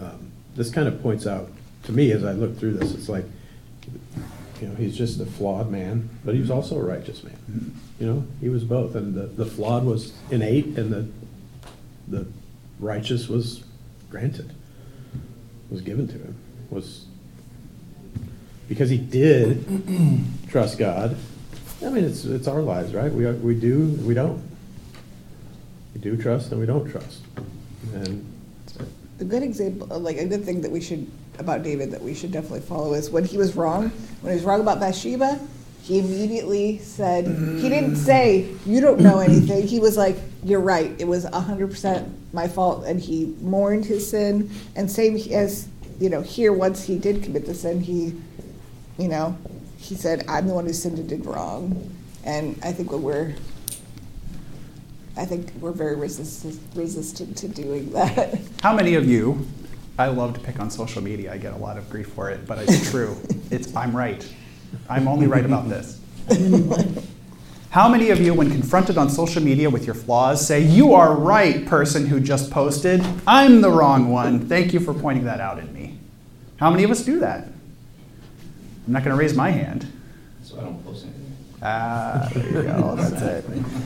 Um, This kind of points out, to me, as I look through this, it's like, you know, he's just a flawed man, but he was also a righteous man. You know, he was both, and the, the flawed was innate, and the, the righteous was granted, was given to him, was, because he did trust God. I mean, it's, it's our lives, right? We, we do, we don't. We do trust and we don't trust. And A good example, uh, like a good thing that we should, about David, that we should definitely follow is when he was wrong, when he was wrong about Bathsheba, he immediately said, he didn't say, you don't know anything. He was like, you're right. It was 100% my fault. And he mourned his sin. And same as, you know, here, once he did commit the sin, he, you know, he said, I'm the one who sinned and did wrong. And I think when we're, I think we're very resistant, resistant to doing that. How many of you, I love to pick on social media, I get a lot of grief for it, but it's true. it's, I'm right. I'm only right about this. How many of you, when confronted on social media with your flaws, say, You are right, person who just posted. I'm the wrong one. Thank you for pointing that out in me. How many of us do that? I'm not going to raise my hand. So I don't post anything. Ah, there you go. That's it.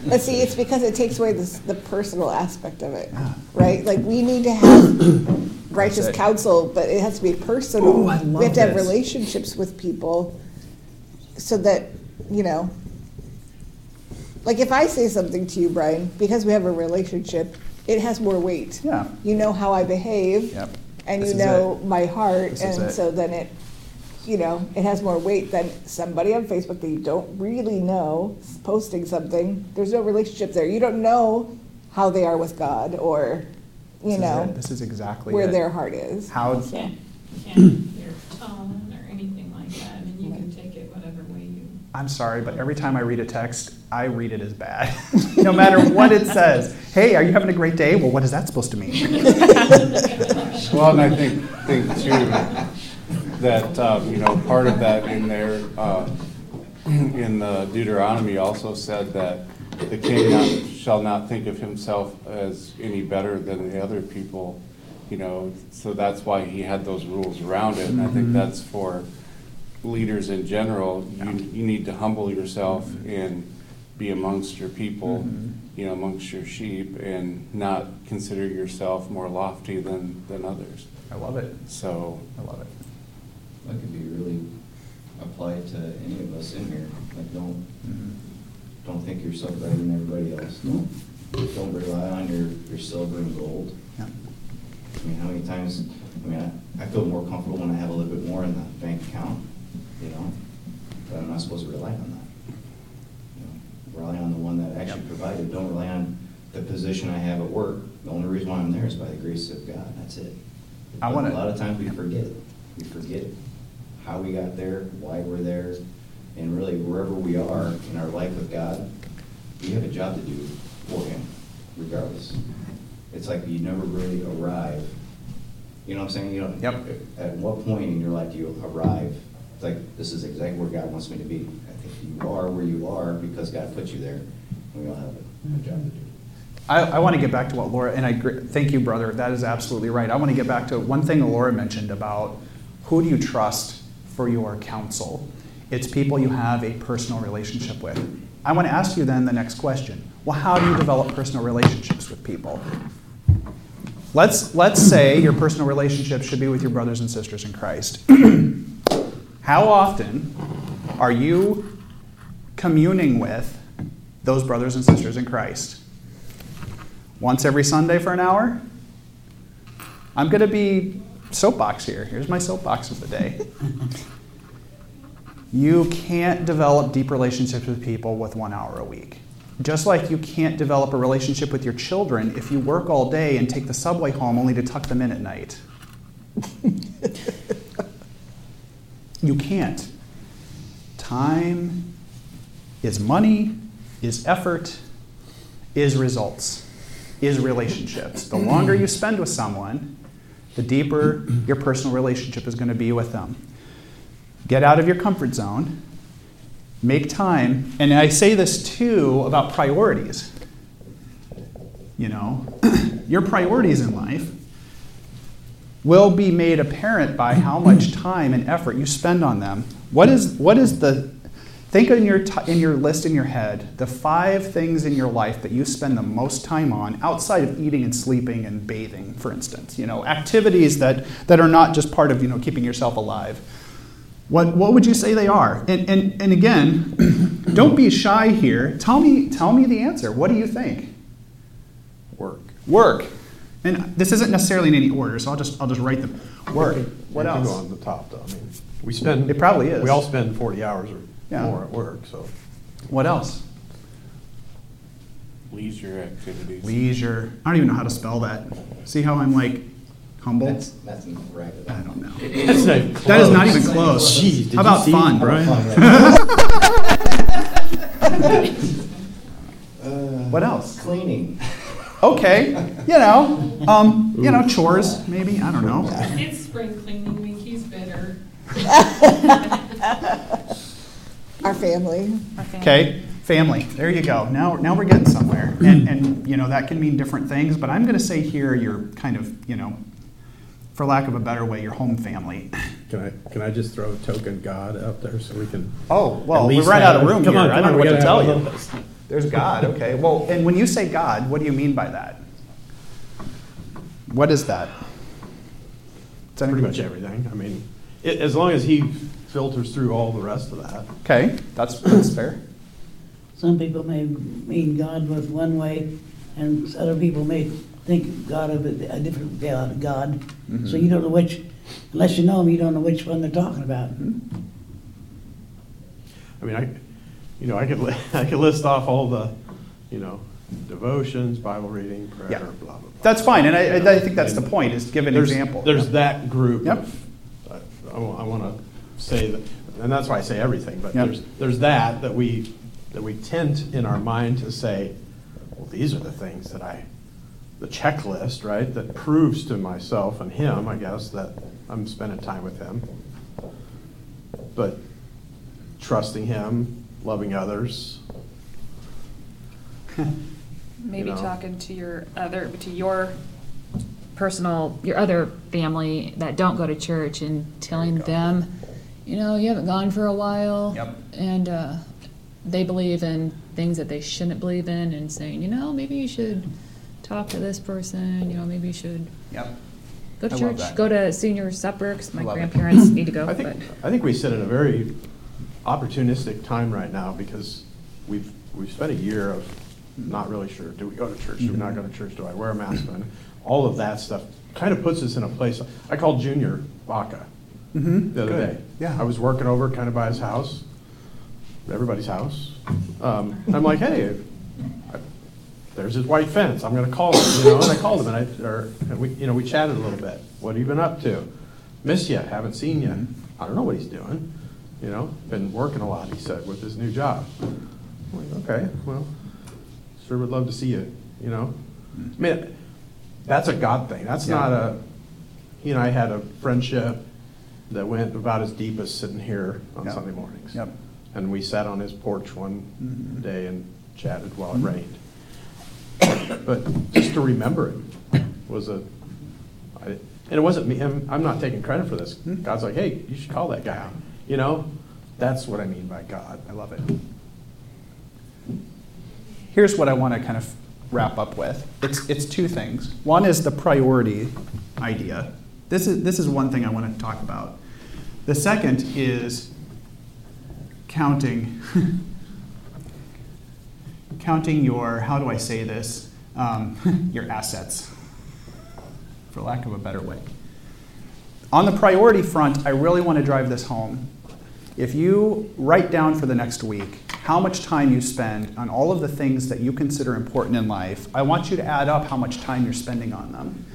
But see, it's because it takes away this, the personal aspect of it, right? Like we need to have righteous counsel, but it has to be personal. Ooh, I love we have to have this. relationships with people, so that you know. Like if I say something to you, Brian, because we have a relationship, it has more weight. Yeah. You know how I behave, Yep. and This you know it. my heart, This and so then it, you know, it has more weight than somebody on Facebook that you don't really know posting something. There's no relationship there. You don't know how they are with God, or you This know it. This is exactly where it. their heart is. How So- Can't, can't your tone or anything like that. I mean, you can take it whatever way you. I'm sorry, but every time I read a text, I read it as bad. no matter what it says. Hey, are you having a great day? Well, what is that supposed to mean? Well, and I think, think too, that, um, you know, part of that in there, uh, in the Deuteronomy also said that the king not- shall not think of himself as any better than the other people, you know, so that's why he had those rules around it, and I think that's for leaders in general, you, you need to humble yourself and be amongst your people, mm-hmm. you know, amongst your sheep, and not consider yourself more lofty than, than others. I love it. So, I love it. That could be really applied to any of us in here. Like, don't, mm-hmm. don't think yourself better than everybody else. Don't, don't rely on your, your silver and gold. Yeah. I mean, how many times, I mean, I, I feel more comfortable when I have a little bit more in the bank account, you know? But I'm not supposed to rely on that. Rely on the one that actually provided. Don't rely on the position I have at work. The only reason why I'm there is by the grace of God. That's it. I But wanna- A lot of times we forget it. We forget how we got there, why we're there, and really wherever we are in our life with God, we have a job to do for Him, regardless. It's like you never really arrive. You know what I'm saying? You know, Yep. At what point in your life do you arrive? It's like, this is exactly where God wants me to be. You are where you are because God put you there, we all have a, a job to do. I, I want to get back to what Laura, and I thank you, brother. That is absolutely right. I want to get back to one thing Laura mentioned about who do you trust for your counsel? It's people you have a personal relationship with. I want to ask you then the next question. Well, how do you develop personal relationships with people? Let's, let's say your personal relationship should be with your brothers and sisters in Christ. how often are you communing with those brothers and sisters in Christ? Once every Sunday for an hour? I'm going to be soapbox here. Here's my soapbox of the day. you can't develop deep relationships with people with one hour a week. Just like you can't develop a relationship with your children if you work all day and take the subway home only to tuck them in at night. you can't. Time is money, is effort, is results, is relationships. The longer you spend with someone, the deeper your personal relationship is going to be with them. Get out of your comfort zone. Make time. And I say this too about priorities. You know, your priorities in life will be made apparent by how much time and effort you spend on them. What is, what is the, think in your, ti in your list in your head, the five things in your life that you spend the most time on outside of eating and sleeping and bathing, for instance. You know, activities that, that are not just part of, you know, keeping yourself alive. What, what would you say they are? And, and, and again, don't be shy here. Tell me, tell me the answer. What do you think? work. Work. And this isn't necessarily in any order, so I'll just, I'll just write them. Work. What It can go else? on the top, though. I mean, we spend. It probably is. We all spend forty hours or Yeah. more at work, so. What else? Leisure activities. Leisure. I don't even know how to spell that. See how I'm like humble? That's, that's incorrect. I don't know. That's not That is not even close. Jeez, did how you about see fun? Brian? Uh, what else? Cleaning. Okay, you know, um, you know, chores maybe. I don't know. It's spring cleaning week, he's bitter. Our family. Okay, family. There you go. Now, now we're getting somewhere. And, and you know that can mean different things. But I'm going to say here, you're kind of, you know, for lack of a better way, your home family. Can I, can I just throw a token God out there so we can? Oh well, At we least ran out of room come here. on, I don't know what to tell you. A list. There's God. Okay. Well, and when you say God, what do you mean by that? What is that? It's Pretty much everything. I mean, it, as long as he filters through all the rest of that. Okay, that's that's fair. Some people may mean God with one way, and other people may think God of a, a different God. God. So you don't know which, unless you know him, you don't know which one they're talking about. Mm-hmm. I mean, I, you know, I could, li- I could list off all the, you know, devotions, Bible reading, prayer, Yeah. blah, blah, blah. That's fine, and I, I think that's the point. Is give an There's- example. There's that group. Yep. of- uh, I, want to say that, and that's why I say everything, but Yep. there's, there's that, that we, that we tend in our mind to say, well, these are the things that I, the checklist, right, that proves to myself and him, I guess, that I'm spending time with him. But trusting him, loving others, Maybe you know. talking to your other, to your personal, your other family that don't go to church and telling them, you know, you haven't gone for a while. Yep. And uh, they believe in things that they shouldn't believe in and saying, you know, maybe you should talk to this person, you know, maybe you should Yep. go to I church, go to senior supper because my I love it. grandparents need to go. I think, but I think we sit in a very opportunistic time right now because we've, we've spent a year of not really sure, do we go to church, do we not go to church, do I wear a mask? And All of that stuff kind of puts us in a place, I called Junior Baca Mm-hmm. the other Good. day. Yeah. I was working over kind of by his house, everybody's house. Um, I'm like, hey, I- there's his white fence, I'm gonna call him, you know, and I called him and I, or, and we, you know, we chatted a little bit. What have you been up to? Miss you, haven't seen you. I don't know what he's doing, you know, been working a lot, he said, with his new job. I'm like, okay, well, sure would love to see you, you know? I mean, that's a God thing, that's Yeah. not a, he and I had a friendship that went about as deep as sitting here on Yep. Sunday mornings. Yep. And we sat on his porch one Mhm. day and chatted while it rained. But just to remember it was a, I, and it wasn't me, I'm, I'm not taking credit for this. Hmm. God's like, hey, you should call that guy, you know? That's what I mean by God. I love it. Here's what I want to kind of wrap up with. It's, it's two things. One is the priority idea. This is, this is one thing I want to talk about. The second is counting, counting your, how do I say this? Um, your assets, for lack of a better way. On the priority front, I really want to drive this home. If you write down for the next week how much time you spend on all of the things that you consider important in life, I want you to add up how much time you're spending on them.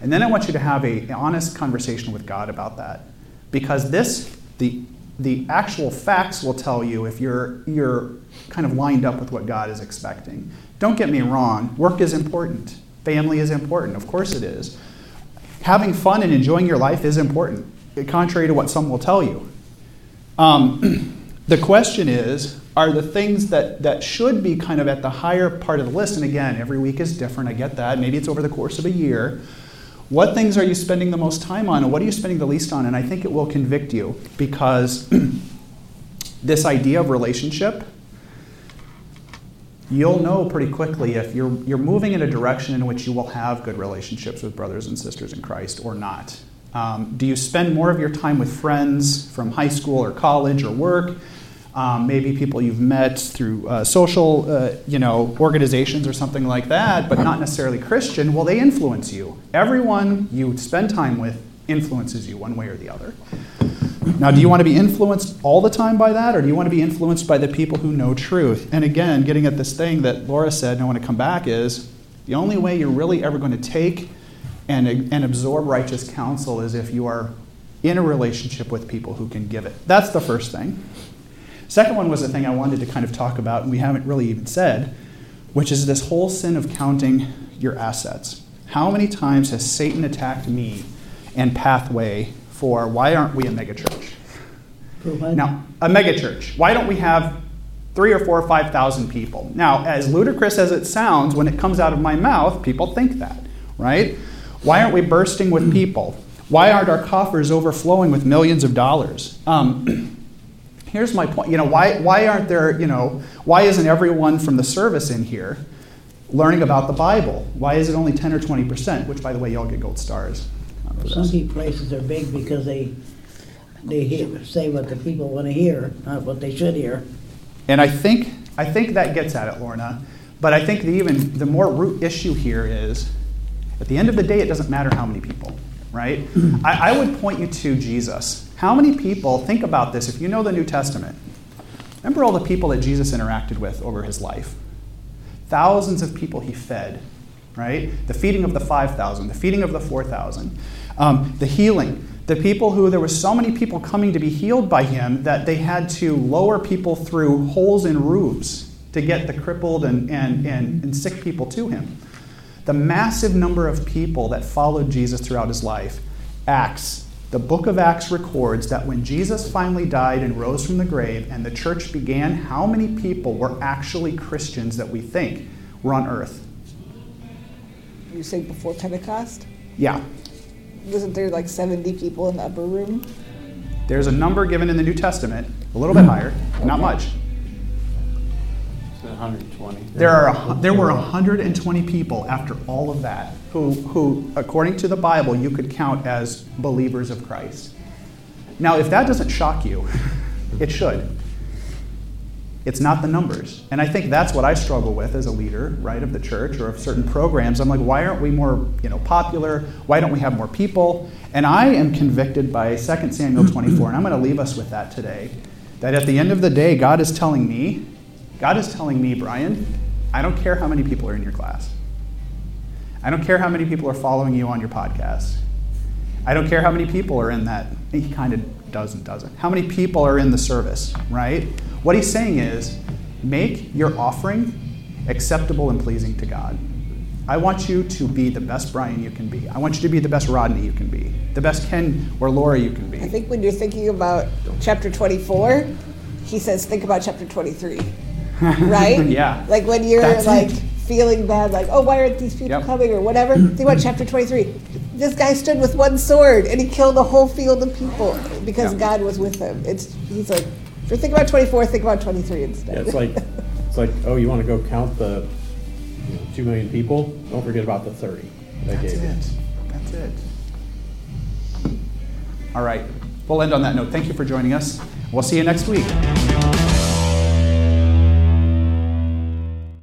And then I want you to have a, an honest conversation with God about that. Because this, the, the actual facts will tell you if you're, you're kind of lined up with what God is expecting. Don't get me wrong, work is important, family is important, of course it is. Having fun and enjoying your life is important, contrary to what some will tell you. Um, the question is are the things that, that should be kind of at the higher part of the list, and again, every week is different, I get that. Maybe it's over the course of a year. What things are you spending the most time on, and what are you spending the least on? And I think it will convict you because this idea of relationship, you'll know pretty quickly if you're, you're moving in a direction in which you will have good relationships with brothers and sisters in Christ or not. Um, do you spend more of your time with friends from high school or college or work? Um, maybe people you've met through uh, social, uh, you know, organizations or something like that, but not necessarily Christian. Well, they influence you. Everyone you spend time with influences you one way or the other. Now, do you want to be influenced all the time by that, or do you want to be influenced by the people who know truth? And again, getting at this thing that Laura said, and I want to come back, is the only way you're really ever going to take and, and absorb righteous counsel is if you are in a relationship with people who can give it. That's the first thing. Second one was the thing I wanted to kind of talk about, and we haven't really even said, which is this whole sin of counting your assets. How many times has Satan attacked me and Pathway for why aren't we a megachurch? Now, a megachurch. Why don't we have three or four or five thousand people? Now, as ludicrous as it sounds, when it comes out of my mouth, people think that, right? Why aren't we bursting with people? Why aren't our coffers overflowing with millions of dollars? Um, here's my point. You know, why, why aren't there, you know, why isn't everyone from the service in here learning about the Bible? Why is it only 10 or 20%? Which, by the way, y'all get gold stars. Some people places are big because they, they hear, say what the people want to hear, not what they should hear. And I think, I think that gets at it, Lorna. But I think the even the more root issue here is, at the end of the day, it doesn't matter how many people, right? Mm-hmm. I, I would point you to Jesus. How many people, think about this, if you know the New Testament, remember all the people that Jesus interacted with over his life? Thousands of people he fed, right? The feeding of the 5,000, the feeding of the 4,000, um, the healing. The people who, there were so many people coming to be healed by him that they had to lower people through holes in roofs to get the crippled and, and, and, and sick people to him. The massive number of people that followed Jesus throughout his life. Acts, the book of Acts records that when Jesus finally died and rose from the grave and the church began, how many people were actually Christians that we think were on earth? You say before Pentecost? Yeah. Wasn't there like 70 people in the upper room? There's a number given in the New Testament, a little bit higher, not much. It's 120. There, are a, there were 120 people after all of that who, who, according to the Bible, you could count as believers of Christ. Now, if that doesn't shock you, it should. It's not the numbers. And I think that's what I struggle with as a leader, right, of the church or of certain programs. I'm like, why aren't we more, you know, popular? Why don't we have more people? And I am convicted by 2 Samuel 24, and I'm going to leave us with that today. That at the end of the day, God is telling me, God is telling me, Brian, I don't care how many people are in your class. I don't care how many people are following you on your podcast. I don't care how many people are in that. Kind of and doesn't. How many people are in the service, right? What he's saying is make your offering acceptable and pleasing to God. I want you to be the best Brian you can be. I want you to be the best Rodney you can be, the best Ken or Laura you can be. I think when you're thinking about chapter 24, he says, think about chapter 23. Right? Yeah. Like when you're That's like it. feeling bad, like, oh, why aren't these people Yep. coming or whatever? Think about chapter 23. This guy stood with one sword and he killed a whole field of people because Yeah. God was with him. It's He's like, if you're thinking about 24, think about 23 instead. Yeah, it's like, it's like, oh, you want to go count the you know, two million people? Don't forget about the thirty. They That's gave you. it. That's it. All right. We'll end on that note. Thank you for joining us. We'll see you next week.